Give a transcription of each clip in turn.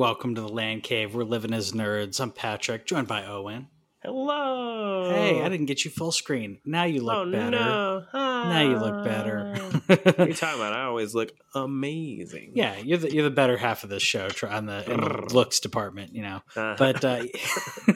Welcome to the Land Cave. We're living as nerds. I'm Patrick, joined by Owen. Hello. Hey, I didn't get you full screen. Now you look oh, better. No. Now you look better. what are you talking about? I always look amazing. yeah, you're the you're the better half of this show try- on the, the looks department, you know. Uh, But uh,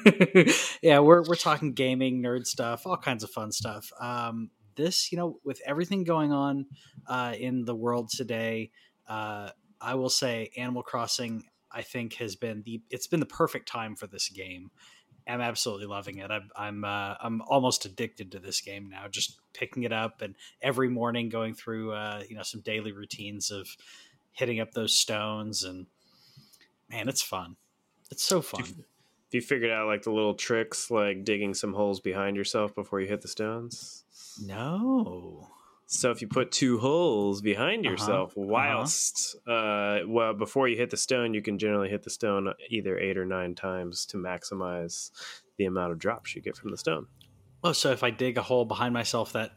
yeah, we're we're talking gaming, nerd stuff, all kinds of fun stuff. Um, this, you know, with everything going on uh, in the world today, uh, I will say Animal Crossing. I think has been the it's been the perfect time for this game. I'm absolutely loving it. I'm I'm uh, I'm almost addicted to this game now. Just picking it up and every morning going through uh, you know some daily routines of hitting up those stones and man, it's fun. It's so fun. Have you figured out like the little tricks, like digging some holes behind yourself before you hit the stones? No. So if you put two holes behind Uh-huh, yourself, uh-huh. whilst uh, well before you hit the stone, you can generally hit the stone either eight or nine times to maximize the amount of drops you get from the stone. Oh, so if I dig a hole behind myself, that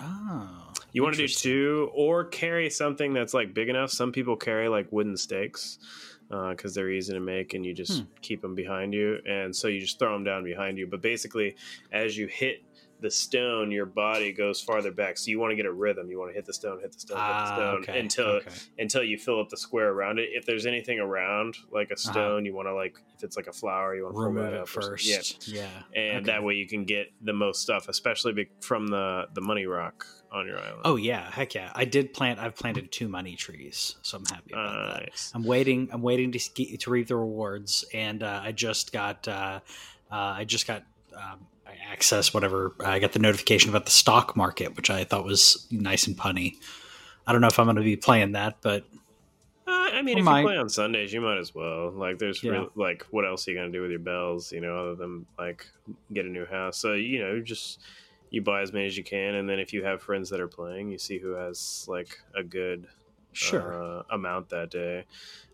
oh, You want to do two or carry something that's like big enough. Some people carry like wooden stakes because they're easy to make and you just Hmm. keep them behind you. And so you just throw them down behind you. But basically, as you hit the stone, your body goes farther back. So you want to get a rhythm. You want to hit the stone, hit the stone, hit the Ah, stone okay, until okay. until you fill up the square around it. If there's anything around like a stone, you want to like if it's like a flower, you want to Uh-huh. remove it first. Yeah, Yeah, and okay. that way you can get the most stuff, especially from the the money rock on your island. Oh yeah, heck yeah! I did plant. I've planted two money trees, so I'm happy about that. nice. I'm waiting. I'm waiting to to reap the rewards, and uh, I just got. Uh, uh, I just got um, access. Whatever. I got the notification about the stock market, which I thought was nice and punny. I don't know if I'm going to be playing that, but Uh, I mean, if might. you play on Sundays, you might as well. Like, there's Yeah. real, like, what else are you gonna do with your bells? You know, other than like get a new house. So you know, just you buy as many as you can, and then if you have friends that are playing, you see who has like a good sure. uh, amount that day.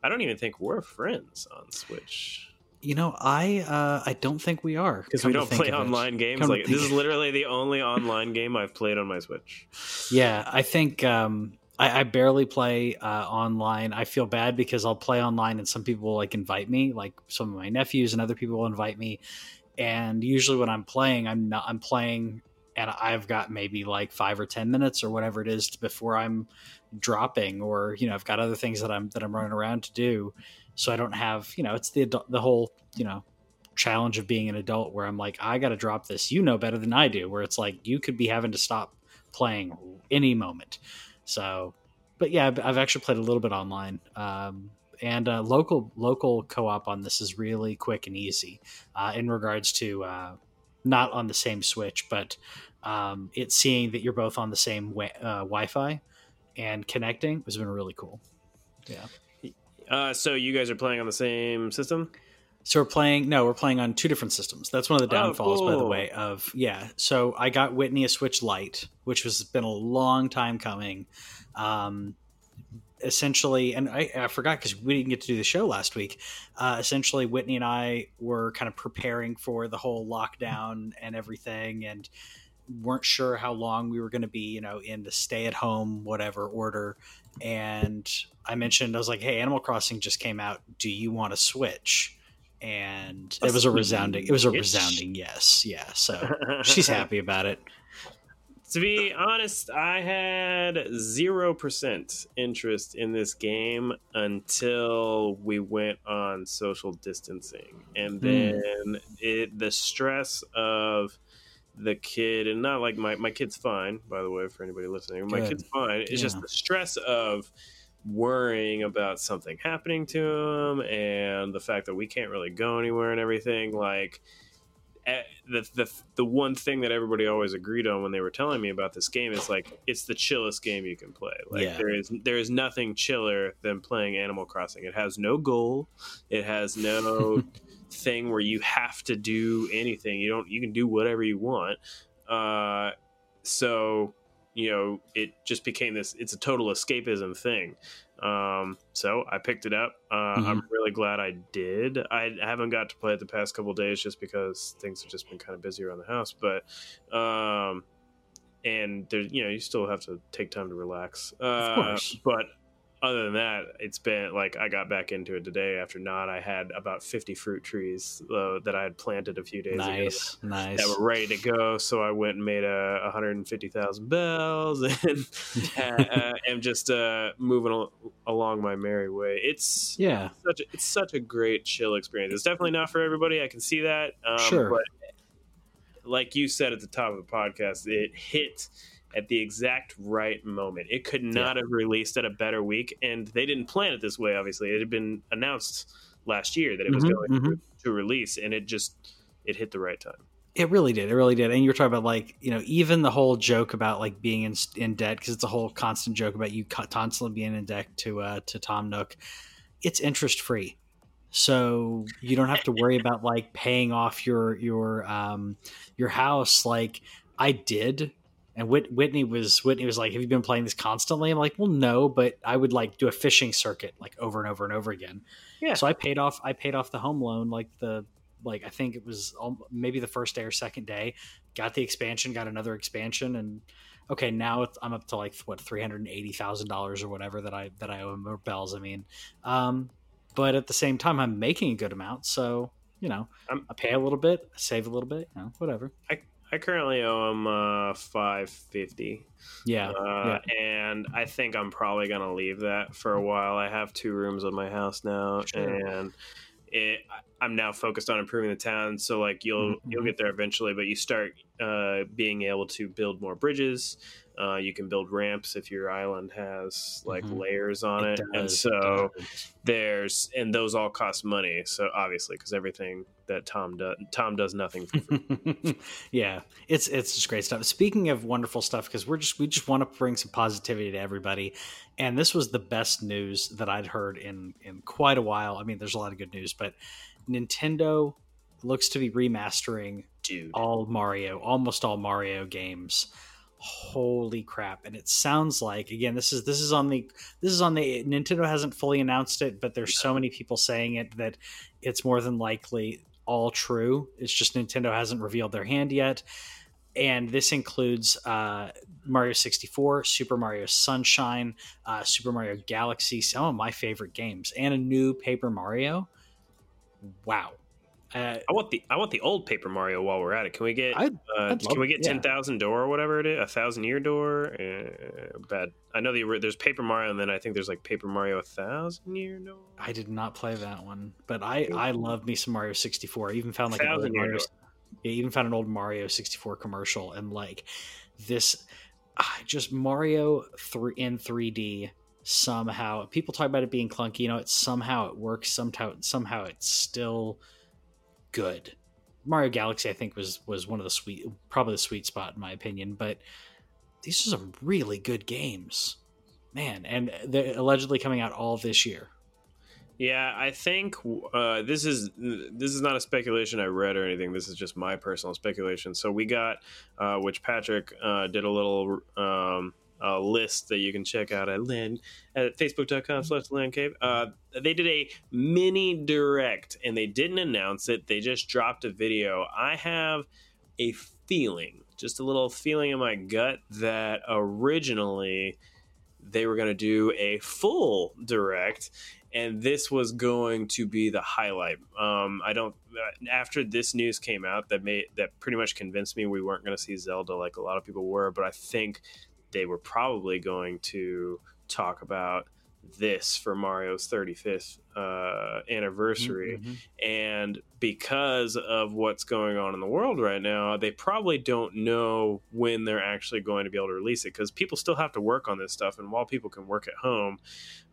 I don't even think we're friends on Switch you know, I uh, I don't think we are because we don't play of it. online games. Come Like, this is literally the only online game I've played on my Switch. Yeah, I think um, I, I barely play uh, online. I feel bad because I'll play online and some people will, like invite me, like some of my nephews and other people will invite me. And usually when I'm playing, I'm not. I'm playing, and I've got maybe like five or ten minutes or whatever it is before I'm dropping, or you know, I've got other things that I'm that I'm running around to do. So I don't have, you know, it's the the whole, you know, challenge of being an adult where I'm like, I got to drop this. You know better than I do. Where it's like you could be having to stop playing any moment. So, but yeah, I've- actually played a little bit online. Um, and uh, local local co-op on this is really quick and easy uh, in regards to uh, not on the same switch, but um, it's seeing that you're both on the same wa- uh, Wi-Fi and connecting has been really cool. Yeah. Uh, so you guys are playing on the same system? So we're playing. No, we're playing on two different systems. That's one of the Oh, downfalls, by the way. Of yeah. So I got Whitney a Switch Lite, which has been a long time coming. Um, essentially, and I, I forgot because we didn't get to do the show last week. Uh, essentially, Whitney and I were kind of preparing for the whole lockdown and everything, and weren't sure how long we were going to be, you know, in the stay-at-home whatever order. And I mentioned, I was like, "Hey, Animal Crossing just came out. Do you want to switch?" And A it was a resounding. It was a resounding yes. Yeah. So she's happy about it. To be honest, I had zero percent interest in this game until we went on social distancing, and Hmm. then it the stress of the kid, and not like my my kid's fine, by the way, for anybody listening. My Good. kid's fine. It's Yeah. just the stress of worrying about something happening to him, and the fact that we can't really go anywhere and everything. Like eh, the, the the one thing that everybody always agreed on when they were telling me about this game is like it's the chillest game you can play. Like Yeah. there is there is nothing chiller than playing Animal Crossing. It has no goal. It has no thing where you have to do anything. You don't you can do whatever you want. Uh so you know it just became this it's a total escapism thing um so i picked it up uh i'm really glad i did i haven't got to play it the past couple days just because things have just been kind of busy around the house but um and there's you know you still have to take time to relax uh course. but other than that, it's been like I got back into it today after not. I had about 50 fruit trees uh, that I had planted a few days nice, ago nice. nice. that were ready to go. So I went and made a 150,000 bells and uh, am just uh, moving al- along my merry way. It's yeah, such a, it's such a great chill experience. It's definitely not for everybody. I can see that. Um, Sure. But like you said at the top of the podcast, it hit at the exact right moment. It could not have released at a better week, and they didn't plan it this way. Obviously, it had been announced last year that it was Mhm, going mhm. to, to release, and it just it hit the right time. It really did. It really did. And you're talking about like you know even the whole joke about like being in in debt because it's a whole constant joke about you constantly being in debt to uh, to Tom Nook. It's interest free, so you don't have to worry about like paying off your your um your house. Like I did. And Whitney was Whitney was like, "Have you been playing this constantly?" I'm like, "Well, no, but I would like do a fishing circuit like over and over and over again." Yeah. So I paid off I paid off the home loan like the like I think it was maybe the first day or second day. Got the expansion, got another expansion, and okay, now it's, I'm up to like what three hundred and eighty thousand dollars or whatever that I that I owe in bells. I mean, um, but at the same time, I'm making a good amount, so you know, I'm- I pay a little bit, save a little bit, you know, whatever. I currently owe him uh, five fifty. Yeah, Uh, and I think I'm probably gonna leave that for a while. I have two rooms in my house now, Sure. and it, I'm now focused on improving the town. So like you'll Mhm. you'll get there eventually, but you start uh, being able to build more bridges. Uh, you can build ramps if your island has like Mhm. layers on it, and does, so it there's and those all cost money. So obviously, because everything that Tom does, Tom does nothing yeah, it's it's just great stuff. Speaking of wonderful stuff, because we're just we just want to bring some positivity to everybody, and this was the best news that I'd heard in in quite a while. I mean, there's a lot of good news, but Nintendo looks to be remastering dude. all Mario, almost all Mario games. Holy crap! And it sounds like again, this is this is on the this is on the Nintendo hasn't fully announced it, but there's so many people saying it that it's more than likely all true. It's just Nintendo hasn't revealed their hand yet. And this includes uh, Mario 64, Super Mario Sunshine, uh, Super Mario Galaxy, some of my favorite games, and a new Paper Mario. Wow. Uh, I want the I want the old Paper Mario while we're at it. Can we get I'd- uh, I'd can we get yeah. ten thousand door or whatever it is? A thousand year door? Uh, bad. I know the, there's Paper Mario, and then I think there's like Paper Mario a thousand year door. I did not play that one, but I I love me some Mario 64. I even found like an old Mario, door. yeah, even found an old Mario 64 commercial and like this ah, just Mario three in 3D somehow. People talk about it being clunky, you know, it somehow it works, somehow somehow it's still good. Mario Galaxy I think was was one of the sweet probably the sweet spot in my opinion, but these are some really good games. Man, and they're allegedly coming out all this year. Yeah, I think uh, this is this is not a speculation I read or anything. This is just my personal speculation. So we got, uh, which Patrick uh, did a little um, a list that you can check out at land at facebook.com slash land cave. Uh, they did a mini direct and they didn't announce it. They just dropped a video. I have a feeling, just a little feeling in my gut that originally they were going to do a full direct and this was going to be the highlight. Um, I don't. uh, After this news came out, that made that pretty much convinced me we weren't going to see Zelda like a lot of people were. But I think they were probably going to talk about this for Mario's 35th uh, anniversary. Mhm. And because of what's going on in the world right now, they probably don't know when they're actually going to be able to release it because people still have to work on this stuff. And while people can work at home,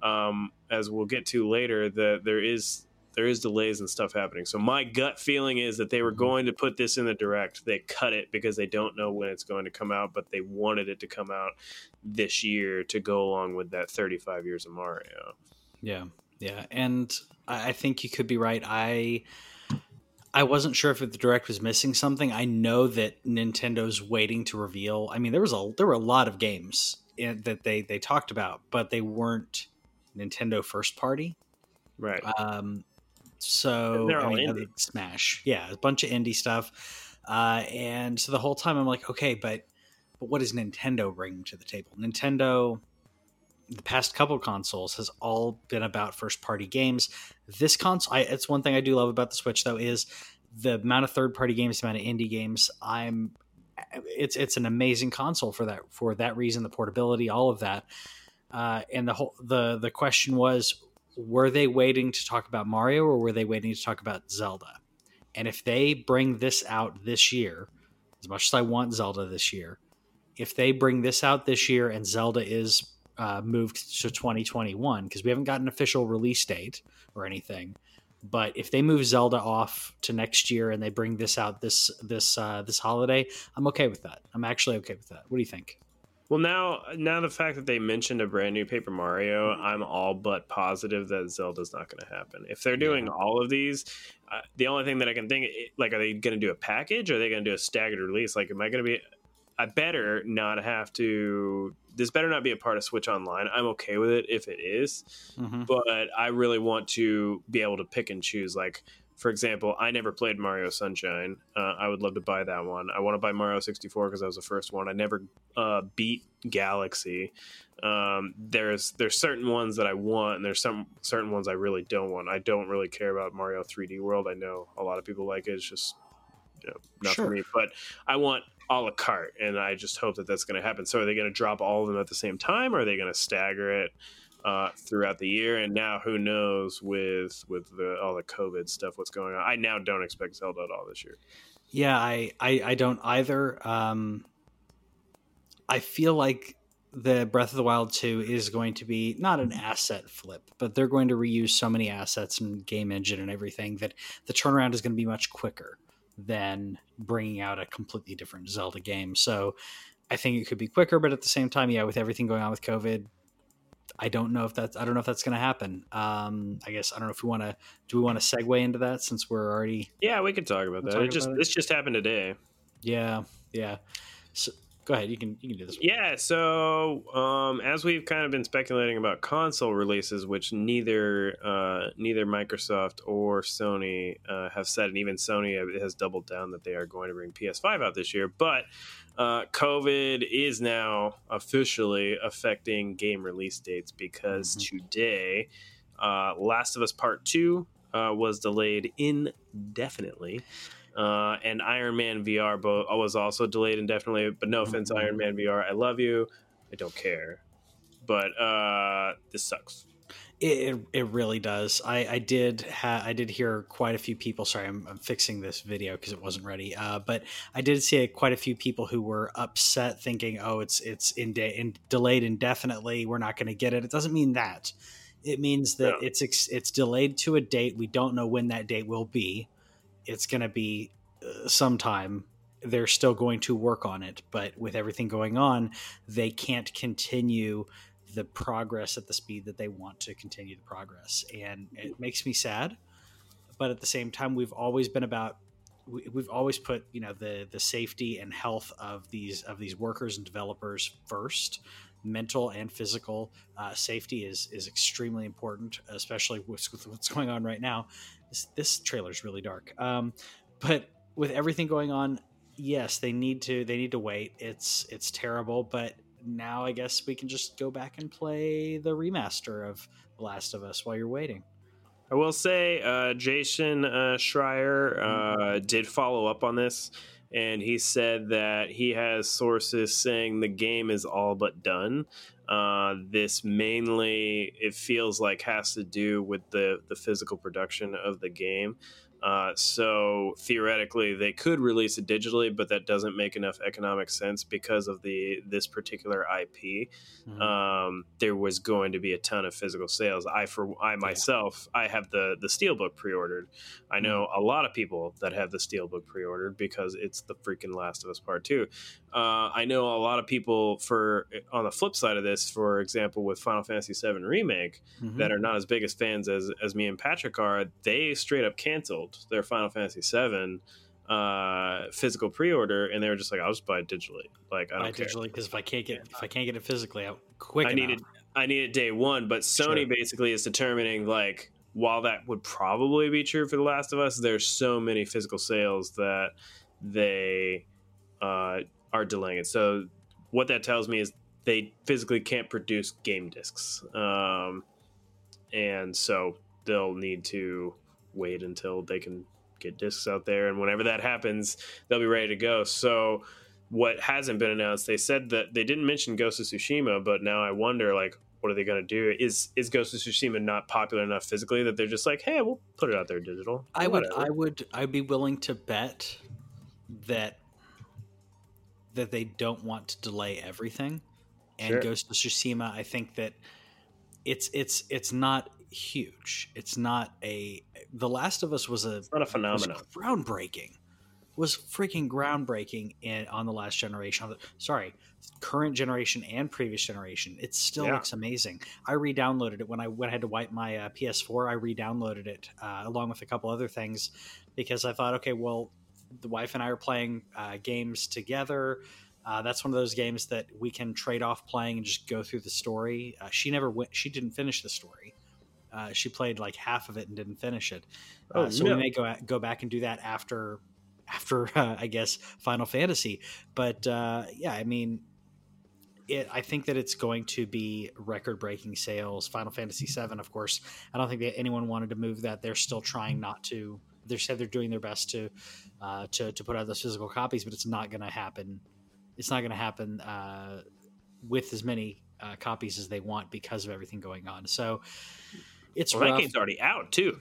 um, as we'll get to later, that there is there is delays and stuff happening. So my gut feeling is that they were Mhm. going to put this in the direct. They cut it because they don't know when it's going to come out, but they wanted it to come out this year to go along with that 35 years of Mario. Yeah, yeah, and I I think you could be right. I I wasn't sure if the direct was missing something. I know that Nintendo's waiting to reveal. I mean, there was a there were a lot of games in, that they they talked about, but they weren't Nintendo first party. Right. Um, so I mean, other- Smash, yeah, a bunch of indie stuff. Uh, and so the whole time I'm like, okay, but but what does Nintendo bring to the table? Nintendo, the past couple consoles has all been about first party games. This console, I, it's one thing I do love about the Switch though is the amount of third party games, the amount of indie games. I'm it's it's an amazing console for that for that reason, the portability, all of that. Uh, and the whole the the question was, were they waiting to talk about Mario or were they waiting to talk about Zelda? And if they bring this out this year, as much as I want Zelda this year, if they bring this out this year and Zelda is uh, moved to 2021 because we haven't got an official release date or anything. But if they move Zelda off to next year and they bring this out this this uh, this holiday, I'm okay with that. I'm actually okay with that. What do you think? Well, now now the fact that they mentioned a brand new Paper Mario, I'm all but positive that Zelda's not going to happen. If they're doing yeah. all of these, uh, the only thing that I can think, like, are they going to do a package? Or are they going to do a staggered release? Like, am I going to be? I better not have to this better not be a part of Switch Online. I'm okay with it if it is, mm-hmm. but I really want to be able to pick and choose. Like, for example, I never played Mario Sunshine. Uh, I would love to buy that one. I want to buy Mario 64 because that was the first one. I never uh, beat Galaxy. Um, there's there's certain ones that I want, and there's some certain ones I really don't want. I don't really care about Mario 3D World. I know a lot of people like it. It's just you know, not sure. for me. But I want a la carte, and I just hope that that's going to happen. So, are they going to drop all of them at the same time, or are they going to stagger it uh, throughout the year? And now, who knows with with the, all the COVID stuff, what's going on? I now don't expect Zelda at all this year. Yeah, I I, I don't either. Um, I feel like the Breath of the Wild 2 is going to be not an asset flip, but they're going to reuse so many assets and game engine and everything that the turnaround is going to be much quicker than bringing out a completely different Zelda game. So I think it could be quicker, but at the same time, yeah, with everything going on with COVID, I don't know if that's I don't know if that's going to happen. Um, I guess I don't know if we want to do we want to segue into that since we're already yeah we can talk about that. It just it. this just happened today. Yeah, yeah. So, go ahead. You can you can do this. Yeah. So um, as we've kind of been speculating about console releases, which neither uh, neither Microsoft or Sony uh, have said, and even Sony has doubled down that they are going to bring PS5 out this year, but. Uh, COVID is now officially affecting game release dates because mm-hmm. today, uh, Last of Us Part 2 uh, was delayed indefinitely uh, and Iron Man VR both was also delayed indefinitely. But no offense, mm-hmm. Iron Man VR, I love you. I don't care, but uh, this sucks. It, it really does. I, I did ha- I did hear quite a few people. Sorry, I'm, I'm fixing this video because it wasn't ready. Uh, but I did see quite a few people who were upset, thinking, "Oh, it's it's in, de- in delayed indefinitely. We're not going to get it." It doesn't mean that. It means that yeah. it's it's delayed to a date. We don't know when that date will be it's going to be uh, sometime they're still going to work on it but with everything going on they can't continue the progress at the speed that they want to continue the progress and it makes me sad but at the same time we've always been about we've always put you know the the safety and health of these of these workers and developers first mental and physical uh, safety is is extremely important especially with, with what's going on right now this, this trailer is really dark. Um, but with everything going on, yes, they need to they need to wait. It's it's terrible, but now I guess we can just go back and play the remaster of The Last of Us while you're waiting. I will say, uh, Jason uh, Schreier uh, did follow up on this, and he said that he has sources saying the game is all but done. Uh, this mainly, it feels like, has to do with the the physical production of the game. Uh, so theoretically, they could release it digitally, but that doesn't make enough economic sense because of the this particular IP. Mm-hmm. Um, there was going to be a ton of physical sales. I for I myself, yeah. I have the the steelbook pre-ordered. I know mm-hmm. a lot of people that have the steelbook pre-ordered because it's the freaking Last of Us Part Two. Uh, I know a lot of people for on the flip side of this, for example, with Final Fantasy VII Remake, mm-hmm. that are not as big as fans as as me and Patrick are. They straight up canceled their Final Fantasy VII uh, physical pre-order, and they were just like, "I'll just buy it digitally." Like I don't buy care. digitally because if I can't get if I can't get it physically, I'll quick. I enough. needed I needed day one, but Sony sure. basically is determining like while that would probably be true for The Last of Us, there's so many physical sales that they uh, are delaying it. So what that tells me is they physically can't produce game discs, um, and so they'll need to wait until they can get discs out there, and whenever that happens, they'll be ready to go. So what hasn't been announced, they said that they didn't mention Ghost of Tsushima, but now I wonder like what are they going to do? Is is Ghost of Tsushima not popular enough physically that they're just like, hey, we'll put it out there digital? I would, I would, I'd be willing to bet that that they don't want to delay everything. And sure. Ghost of Tsushima, I think that it's it's it's not huge. It's not a. The Last of Us was a. It's not a phenomenon. groundbreaking. Was freaking groundbreaking in on the last generation. Sorry, current generation and previous generation. It still yeah. looks amazing. I re-downloaded it when I when I had to wipe my uh, PS4. I re-downloaded it uh, along with a couple other things because I thought, okay, well, the wife and I are playing uh, games together. Uh, that's one of those games that we can trade off playing and just go through the story. Uh, she never went; she didn't finish the story. Uh, she played like half of it and didn't finish it. Uh, oh, so no. we may go go back and do that after after uh, I guess Final Fantasy. But uh, yeah, I mean, it, I think that it's going to be record breaking sales. Final Fantasy VII, of course. I don't think that anyone wanted to move that. They're still trying not to. They said they're doing their best to uh, to to put out those physical copies, but it's not going to happen. It's not going to happen uh, with as many uh, copies as they want because of everything going on. So it's well, that game's already out too.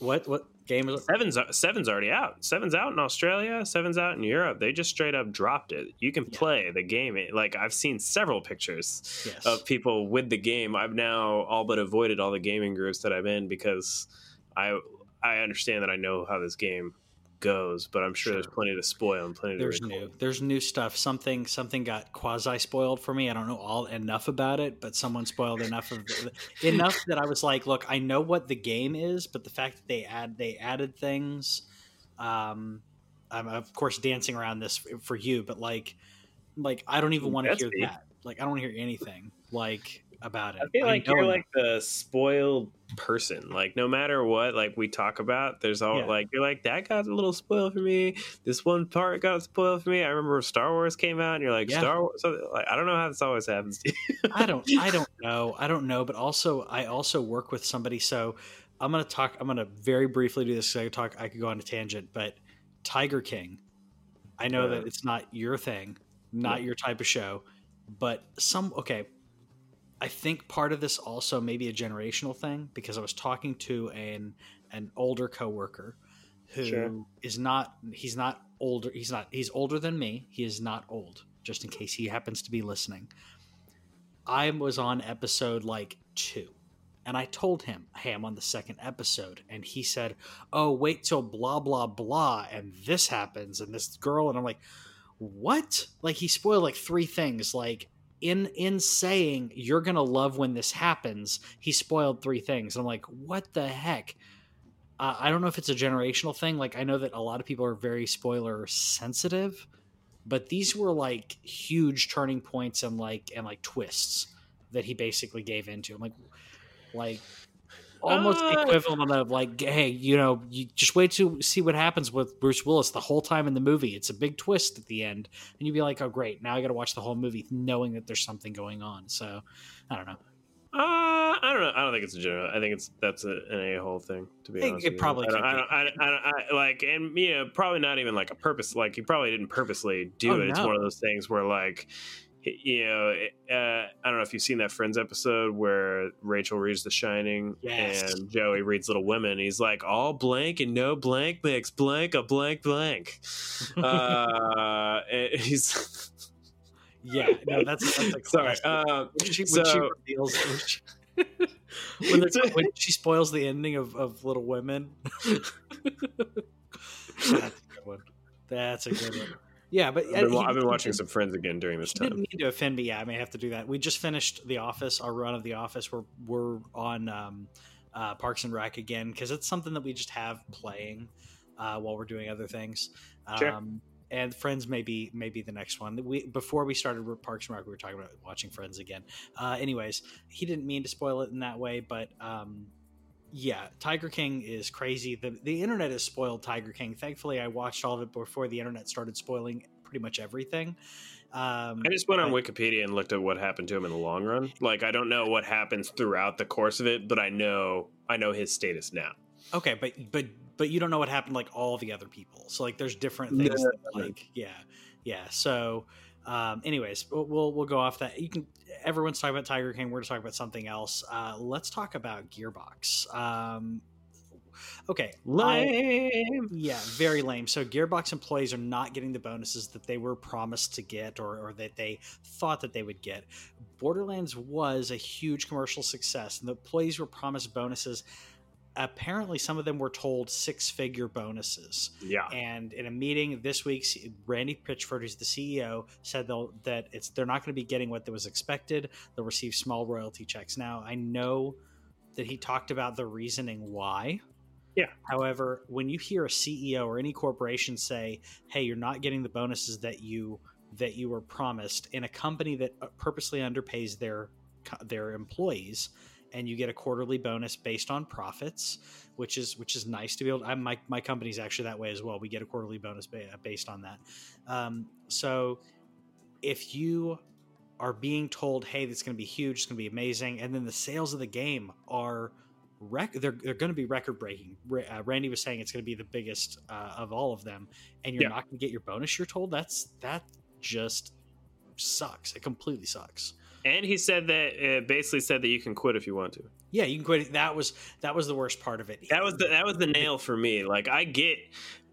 What what game is it? Seven's uh, seven's already out. Seven's out in Australia. Seven's out in Europe. They just straight up dropped it. You can yeah. play the game. Like I've seen several pictures yes. of people with the game. I've now all but avoided all the gaming groups that I'm in because I I understand that I know how this game goes, but I'm sure, sure. there's plenty to spoil and plenty there's to new. There's new stuff. Something something got quasi spoiled for me. I don't know all enough about it, but someone spoiled enough of enough that I was like, look, I know what the game is, but the fact that they add they added things. Um, I'm of course dancing around this for you, but like, like I don't even want to hear that. Like I don't want to hear anything. Like about it. I feel like I you're like the spoiled person. Like no matter what, like we talk about, there's all yeah. like you're like that got a little spoiled for me. This one part got spoiled for me. I remember Star Wars came out, and you're like yeah. Star Wars. So, like I don't know how this always happens to you. I don't. I don't know. I don't know. But also, I also work with somebody, so I'm gonna talk. I'm gonna very briefly do this. I could talk. I could go on a tangent, but Tiger King. I know that it's not your thing, not yeah. your type of show, but some okay I think part of this also may be a generational thing because I was talking to an an older coworker who sure. is not he's not older he's not he's older than me. He is not old just in case he happens to be listening. I was on episode like 2 and I told him hey I'm on the second episode and he said oh wait till blah blah blah and this happens and this girl and I'm like what? Like he spoiled like three things like in in saying you're gonna love when this happens, he spoiled three things. I'm like, what the heck? Uh, I don't know if it's a generational thing. Like, I know that a lot of people are very spoiler sensitive, but these were like huge turning points and like and like twists that he basically gave into. I'm like, like almost uh, equivalent of like, hey, you know, you just wait to see what happens with Bruce Willis the whole time in the movie. It's a big twist at the end, and you'd be like, oh, great, now I got to watch the whole movie knowing that there's something going on. So, I don't know. Uh, I don't know. I don't think it's a general. I think it's that's a, an a hole thing. To be honest, it probably. I don't, I, don't, I, don't, I, like, and you know, probably not even like a purpose. Like, he probably didn't purposely do oh, it. It's one of those things where like you know, uh, I don't know if you've seen that Friends episode where Rachel reads The Shining yes. and Joey reads Little Women. He's like, all blank and no blank makes blank a blank blank. uh, he's. yeah, no, that's, that's a sorry. Uh, when she, so, she reveals, when she, when, when she spoils the ending of, of Little Women. that's a good one. That's a good one. Yeah, but I've been, I've been watching some Friends again during this time. Didn't mean to offend me. Yeah, I may have to do that. We just finished The Office, our run of The Office. We're we're on um, uh, Parks and Rec again because it's something that we just have playing uh, while we're doing other things. Sure. Um, and Friends may be maybe the next one. We before we started Parks and Rec, we were talking about watching Friends again. Uh, anyways, he didn't mean to spoil it in that way, but um, yeah, Tiger King is crazy. The the internet has spoiled Tiger King. Thankfully, I watched all of it before the internet started spoiling pretty much everything. Um, I just went on Wikipedia and looked at what happened to him in the long run. Like I don't know what happens throughout the course of it, but I know I know his status now. Okay, but but but you don't know what happened like all the other people. So like there's different things. No. That, like yeah, yeah. So um, anyways, we'll, we'll go off that. You can. Everyone's talking about Tiger King. We're to talk about something else. Uh, let's talk about Gearbox. Um, okay, I- Lame. yeah, very lame. So Gearbox employees are not getting the bonuses that they were promised to get or, or that they thought that they would get. Borderlands was a huge commercial success, and the employees were promised bonuses. Apparently, some of them were told six figure bonuses. Yeah. And in a meeting this week, Randy Pitchford, who's the CEO, said they'll, that it's they're not going to be getting what was expected. They'll receive small royalty checks. Now, I know that he talked about the reasoning why. Yeah. However, when you hear a CEO or any corporation say, "Hey, you're not getting the bonuses that you that you were promised," in a company that uh, purposely underpays their their employees, and you get a quarterly bonus based on profits, which is which is nice to be able. To, I, my my company's actually that way as well. We get a quarterly bonus ba- based on that. Um, so if you are being told, "Hey, this is going to be huge, it's going to be amazing," and then the sales of the game are rec- they're they're going to be record breaking. Uh, Randy was saying it's going to be the biggest uh, of all of them, and you're Yeah. not going to get your bonus. You're told that's that just sucks. It completely sucks. And he said that it basically said that you can quit if you want to. Yeah, you can quit. That was that was the worst part of it. That was the that was the nail for me. Like I get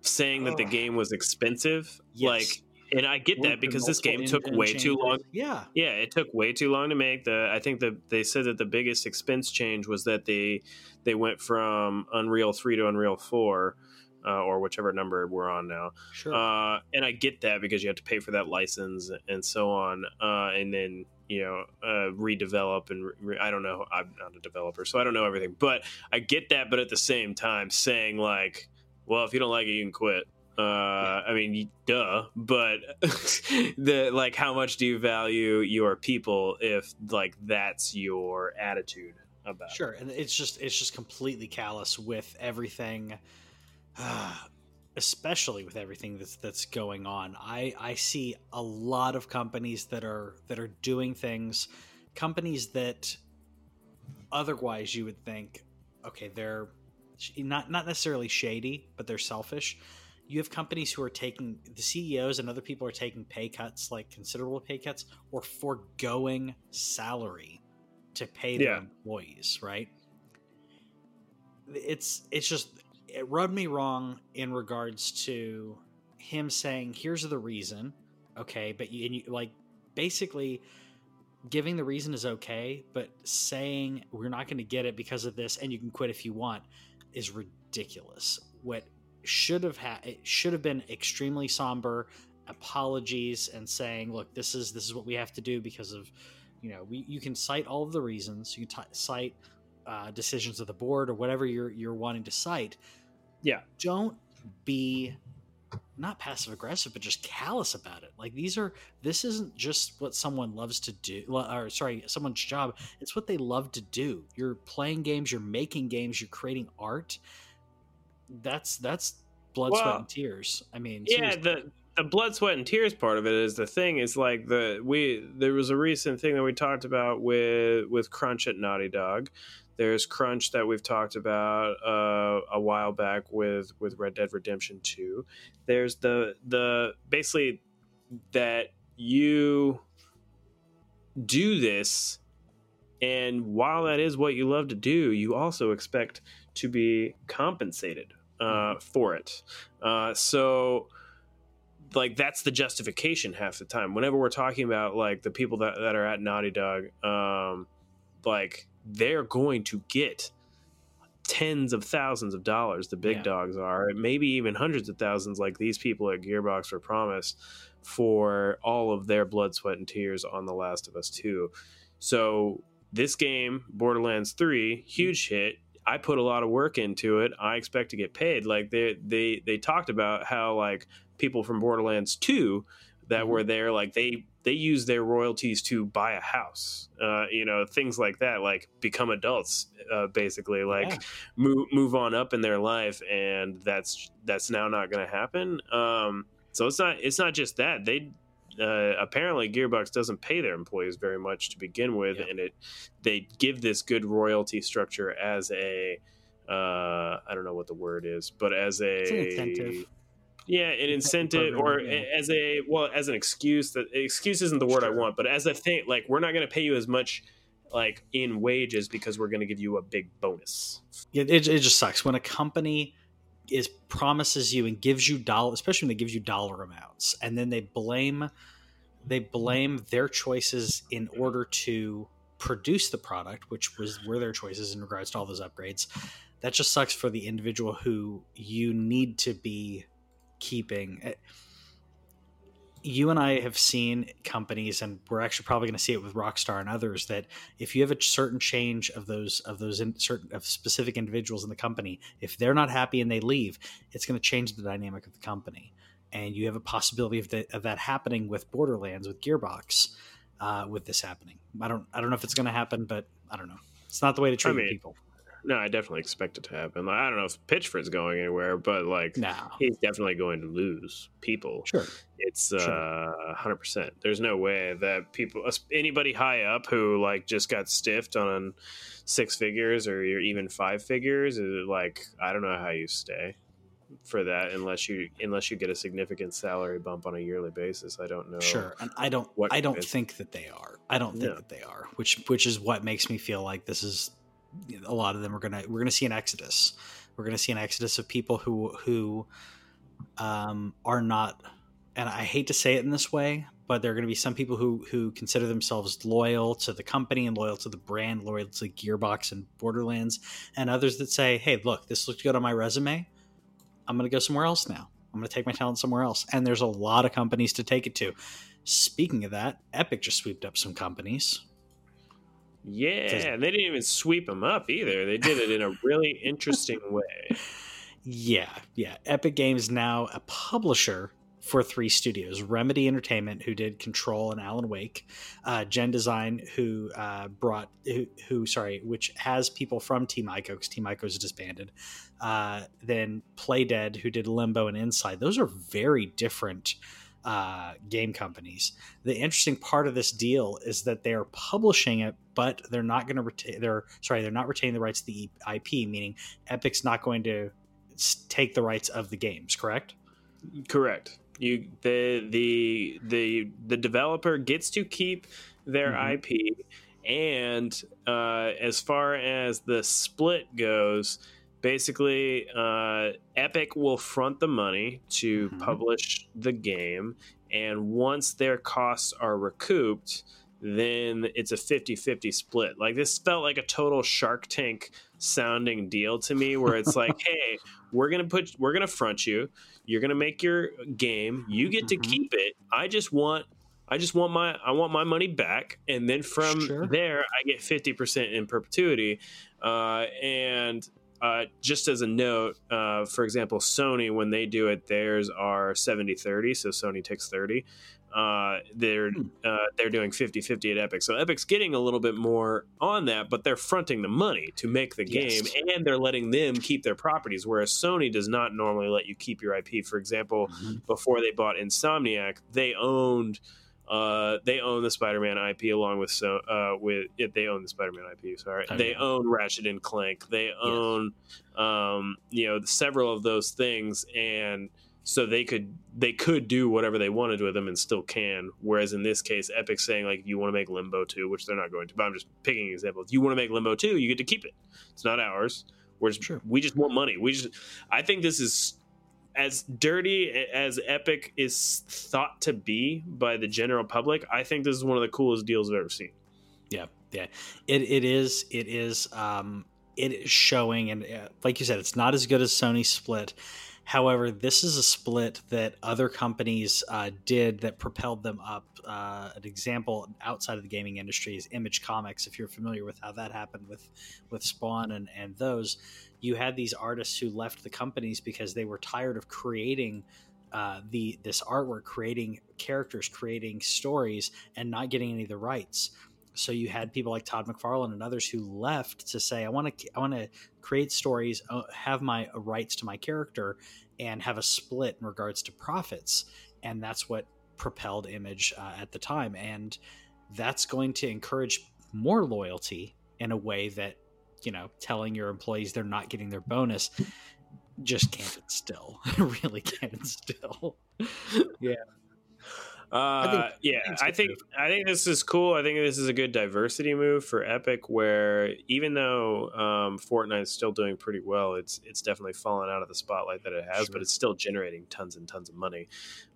saying that the game was expensive, Yes. like, and I get that because this game took way engine too long. Yeah, Yeah, it took way too long to make. The I think that they said that the biggest expense change was that they they went from Unreal three to Unreal four, uh, or whichever number we're on now. sure. Uh, and I get that because you have to pay for that license and so on, uh, and then you know uh, redevelop and re- I don't know. I'm not a developer, so I don't know everything, but I get that. But at the same time, saying like, well, if you don't like it, you can quit. Uh, I mean, duh. But the like, how much do you value your people if like that's your attitude about? it? Sure, and it's just it's just completely callous with everything, especially with everything that's that's going on. I I see a lot of companies that are that are doing things, companies that otherwise you would think, okay, they're not not necessarily shady, but they're selfish. You have companies who are taking the CEOs and other people are taking pay cuts, like considerable pay cuts, or foregoing salary to pay their Yeah. employees, right? It's it's just it rubbed me wrong in regards to him saying, "Here's the reason," okay, but you, and you like basically giving the reason is okay, but saying we're not going to get it because of this and you can quit if you want is ridiculous. What should have had it should have been extremely somber apologies and saying, "Look, this is this is what we have to do because of." You know, we, you can cite all of the reasons. You can t- cite uh, decisions of the board or whatever you're you're wanting to cite. Yeah. Don't be not passive aggressive, but just callous about it. Like these are this isn't just what someone loves to do, or sorry, someone's job. It's what they love to do. You're playing games, you're making games, you're creating art. That's that's blood, sweat, and tears. I mean, yeah seriously. the the blood sweat and tears part of it is the thing is like the we there was a recent thing that we talked about with with crunch at naughty dog there's crunch that we've talked about uh, a while back with with red dead redemption 2 there's the the basically that you do this and while that is what you love to do you also expect to be compensated uh, for it. Uh, so like that's the justification half the time. Whenever we're talking about like the people that, that are at naughty dog um like they're going to get tens of thousands of dollars the big Yeah. dogs are maybe even hundreds of thousands like these people at gearbox were promised for all of their blood sweat and tears on the last of us 2 so this game borderlands 3 huge mm. hit. I put a lot of work into it. I expect to get paid. Like they they they talked about how like people from borderlands 2 that Mhm. were there like they they use their royalties to buy a house uh, you know things like that like become adults uh, basically like Yeah. move move on up in their life and that's that's now not going to happen um So it's not it's not just that they uh, apparently Gearbox doesn't pay their employees very much to begin with, yeah. and it they give this good royalty structure as a uh, I don't know what the word is, but as a incentive. Yeah, an incentive or yeah. as a well as an excuse that excuse isn't the word sure. I want, but as a thing like we're not going to pay you as much like in wages because we're going to give you a big bonus. Yeah, it, it just sucks when a company is promises you and gives you dollar, especially when they gives you dollar amounts, and then they blame they blame their choices in order to produce the product, which was were their choices in regards to all those upgrades. That just sucks for the individual who you need to be keeping. You and I have seen companies, and we're actually probably going to see it with Rockstar and others. That if you have a certain change of those of those in, certain of specific individuals in the company, if they're not happy and they leave, it's going to change the dynamic of the company. And you have a possibility of, the, of that happening with Borderlands, with Gearbox, uh, with this happening. I don't I don't know if it's going to happen, but I don't know. It's not the way to treat I mean, people. No, I definitely expect it to happen. Like, I don't know if Pitchford's going anywhere, but like, no. he's definitely going to lose people. Sure, it's uh, hundred percent. There's no way that people, anybody high up who like just got stiffed on six figures or even five figures, like I don't know how you stay for that unless you unless you get a significant salary bump on a yearly basis. I don't know. Sure, and I don't. I don't think that they are. I don't think no. that they are. Which which is what makes me feel like this is a lot of them are gonna we're gonna see an exodus. We're gonna see an exodus of people who who um, are not, and I hate to say it in this way, but there are going to be some people who who consider themselves loyal to the company and loyal to the brand, loyal to Gearbox and Borderlands, and others that say, "Hey, look, this looks good on my resume. I'm going to go somewhere else now. I'm going to take my talent somewhere else." And there's a lot of companies to take it to. Speaking of that, Epic just swept up some companies. Yeah, they didn't even sweep them up either. They did it in a really interesting way. Yeah, yeah. Epic Games now a publisher for three studios: Remedy Entertainment, who did Control and Alan Wake, uh, Gen Design, who uh, brought who, who, sorry, which has people from Team Ico because Team Ico is disbanded. Uh, then Playdead, who did Limbo and Inside. Those are very different uh, game companies. The interesting part of this deal is that they are publishing it, but they're not going to retain. They're sorry, they're not retaining the rights to the IP, meaning Epic's not going to take the rights of the games. Correct. Correct. You the the the the developer gets to keep their mm-hmm. IP, and uh, as far as the split goes basically uh, epic will front the money to mm-hmm. publish the game and once their costs are recouped then it's a 50-50 split like this felt like a total shark tank sounding deal to me where it's like hey we're gonna put we're gonna front you you're gonna make your game you get to mm-hmm. keep it i just want I just want my I want my money back, and then from sure. there I get fifty percent in perpetuity. Uh, and uh, just as a note, uh, for example, Sony, when they do it, theirs are 70 30. So Sony takes 30. Uh, they're hmm. uh, they're doing 50-50 at Epic. So Epic's getting a little bit more on that, but they're fronting the money to make the game yes. and they're letting them keep their properties, whereas Sony does not normally let you keep your IP. For example, mm-hmm. before they bought Insomniac, they owned – uh, they own the Spider-Man IP along with so uh, with it. They own the Spider-Man IP. Sorry, they own Ratchet and Clank. They own yes. um, you know several of those things, and so they could they could do whatever they wanted with them and still can. Whereas in this case, Epic saying like you want to make Limbo two, which they're not going to. But I'm just picking an example. If you want to make Limbo two, you get to keep it. It's not ours. We're just, sure. we just want money. We just I think this is as dirty as Epic is thought to be by the general public, I think this is one of the coolest deals I've ever seen. Yeah, yeah, it it is. It is. Um, it is showing, and uh, like you said, it's not as good as Sony Split. However, this is a split that other companies uh, did that propelled them up. Uh, an example outside of the gaming industry is Image Comics. If you're familiar with how that happened with with Spawn and and those, you had these artists who left the companies because they were tired of creating uh, the this artwork, creating characters, creating stories, and not getting any of the rights. So you had people like Todd McFarlane and others who left to say, "I want to, I want to create stories, uh, have my uh, rights to my character, and have a split in regards to profits." And that's what propelled Image uh, at the time, and that's going to encourage more loyalty in a way that you know telling your employees they're not getting their bonus just can't instill really can't instill yeah uh, I think, yeah, I think I think this is cool. I think this is a good diversity move for Epic, where even though um, Fortnite is still doing pretty well, it's it's definitely fallen out of the spotlight that it has, sure. but it's still generating tons and tons of money.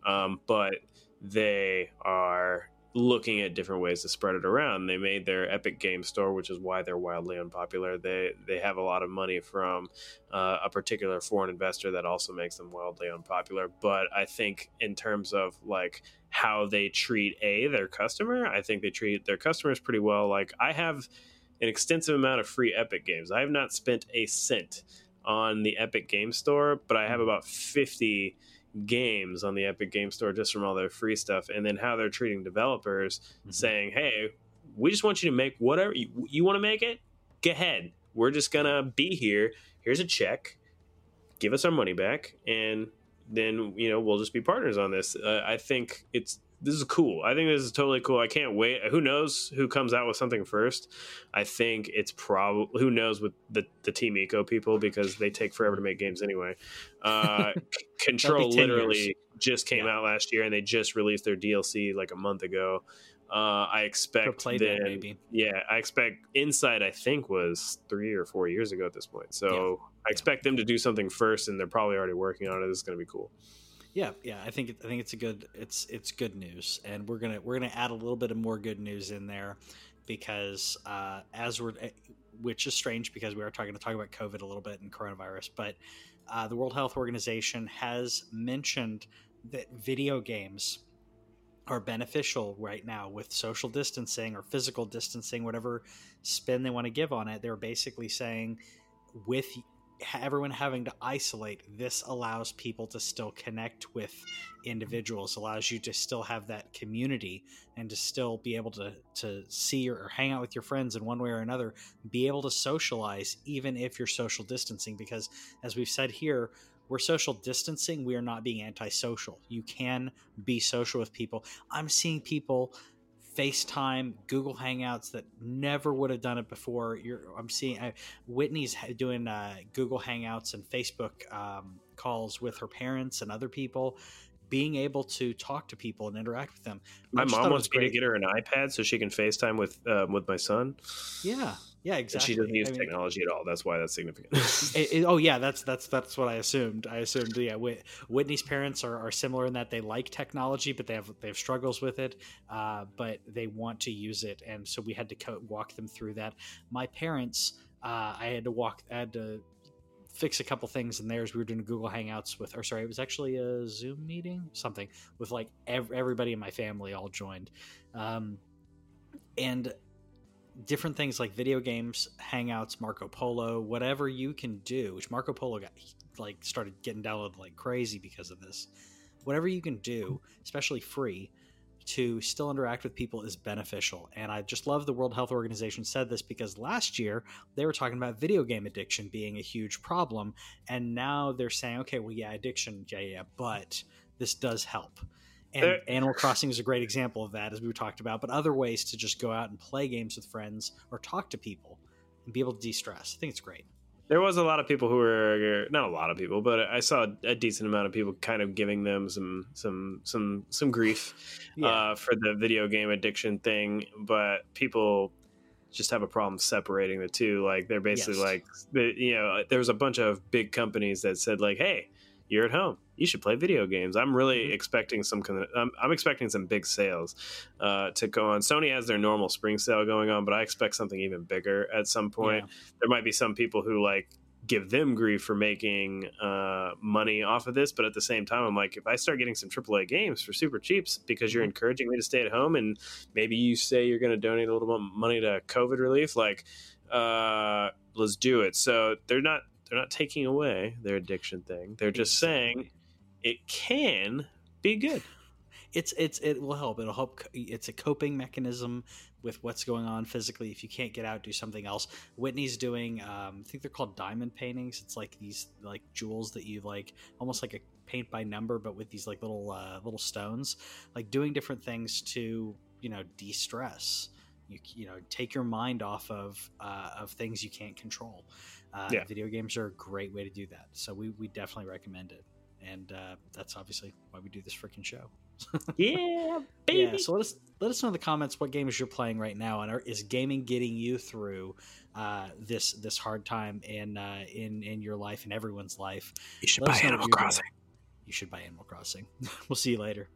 Um, but they are looking at different ways to spread it around. They made their Epic Game Store, which is why they're wildly unpopular. They they have a lot of money from uh, a particular foreign investor that also makes them wildly unpopular. But I think in terms of like how they treat a their customer, I think they treat their customers pretty well. Like I have an extensive amount of free Epic games. I have not spent a cent on the Epic Game Store, but I have about fifty games on the Epic Game Store just from all their free stuff, and then how they're treating developers, mm-hmm. saying, "Hey, we just want you to make whatever you, you want to make it. Go ahead. We're just gonna be here. Here's a check. Give us our money back, and then you know we'll just be partners on this." Uh, I think it's this is cool. I think this is totally cool. I can't wait. Who knows who comes out with something first? I think it's probably who knows with the the Team Ico people because they take forever to make games anyway. Uh, Control literally years. just came yeah. out last year and they just released their DLC like a month ago. Uh, I expect then, maybe. Yeah, I expect Inside. I think was three or four years ago at this point. So yeah. I expect them to do something first, and they're probably already working on it. This is going to be cool. Yeah, yeah, I think I think it's a good it's it's good news, and we're gonna we're gonna add a little bit of more good news in there because uh, as we're eh, which is strange because we are talking to talk about COVID a little bit and coronavirus, but uh, the World Health Organization has mentioned that video games are beneficial right now with social distancing or physical distancing, whatever spin they want to give on it. They're basically saying with everyone having to isolate this allows people to still connect with individuals allows you to still have that community and to still be able to to see or, hang out with your friends in one way or another be able to socialize even if you're social distancing because as we've said here we're social distancing we are not being antisocial. You can be social with people. I'm seeing people FaceTime, Google Hangouts that never would have done it before. You're, I'm seeing uh, Whitney's doing uh, Google Hangouts and Facebook um, calls with her parents and other people being able to talk to people and interact with them. My mom wants me to get her an iPad so she can FaceTime with um, with my son. Yeah, yeah, exactly. And she doesn't use I mean, technology at all. That's why that's significant. it, it, oh yeah, that's that's that's what I assumed. I assumed yeah. Whitney's parents are, are similar in that they like technology, but they have they have struggles with it. Uh, but they want to use it, and so we had to co- walk them through that. My parents, uh, I had to walk. I had to fix a couple things in theirs. We were doing Google Hangouts with, or sorry, it was actually a Zoom meeting, something with like ev- everybody in my family all joined, um, and different things like video games, Hangouts, Marco Polo, whatever you can do. Which Marco Polo got like started getting downloaded like crazy because of this. Whatever you can do, especially free, to still interact with people is beneficial. And I just love the World Health Organization said this because last year they were talking about video game addiction being a huge problem. And now they're saying, okay, well, yeah, addiction, yeah, yeah, but this does help. And there, Animal Crossing is a great example of that, as we talked about, but other ways to just go out and play games with friends or talk to people and be able to de stress. I think it's great there was a lot of people who were not a lot of people, but I saw a decent amount of people kind of giving them some some some some grief yeah. uh, for the video game addiction thing. But people just have a problem separating the two. Like they're basically yes. like, you know, there was a bunch of big companies that said like, "Hey, you're at home. You should play video games. I'm really mm-hmm. expecting some. I'm, I'm expecting some big sales uh, to go on. Sony has their normal spring sale going on, but I expect something even bigger at some point. Yeah. There might be some people who like give them grief for making uh, money off of this, but at the same time, I'm like, if I start getting some AAA games for super cheaps because you're mm-hmm. encouraging me to stay at home, and maybe you say you're going to donate a little bit of money to COVID relief, like, uh, let's do it. So they're not they're not taking away their addiction thing. They're just saying it can be good. it's it's it will help. It'll help. It's a coping mechanism with what's going on physically. If you can't get out, do something else. Whitney's doing. Um, I think they're called diamond paintings. It's like these like jewels that you like, almost like a paint by number, but with these like little uh, little stones. Like doing different things to you know de stress. You, you know take your mind off of uh, of things you can't control. Uh, yeah. Video games are a great way to do that. So we, we definitely recommend it and uh, that's obviously why we do this freaking show. yeah, baby. Yeah, so let us let us know in the comments what games you're playing right now, and are, is gaming getting you through uh, this this hard time in uh, in in your life and everyone's life? You should let buy Animal Crossing. You should buy Animal Crossing. we'll see you later.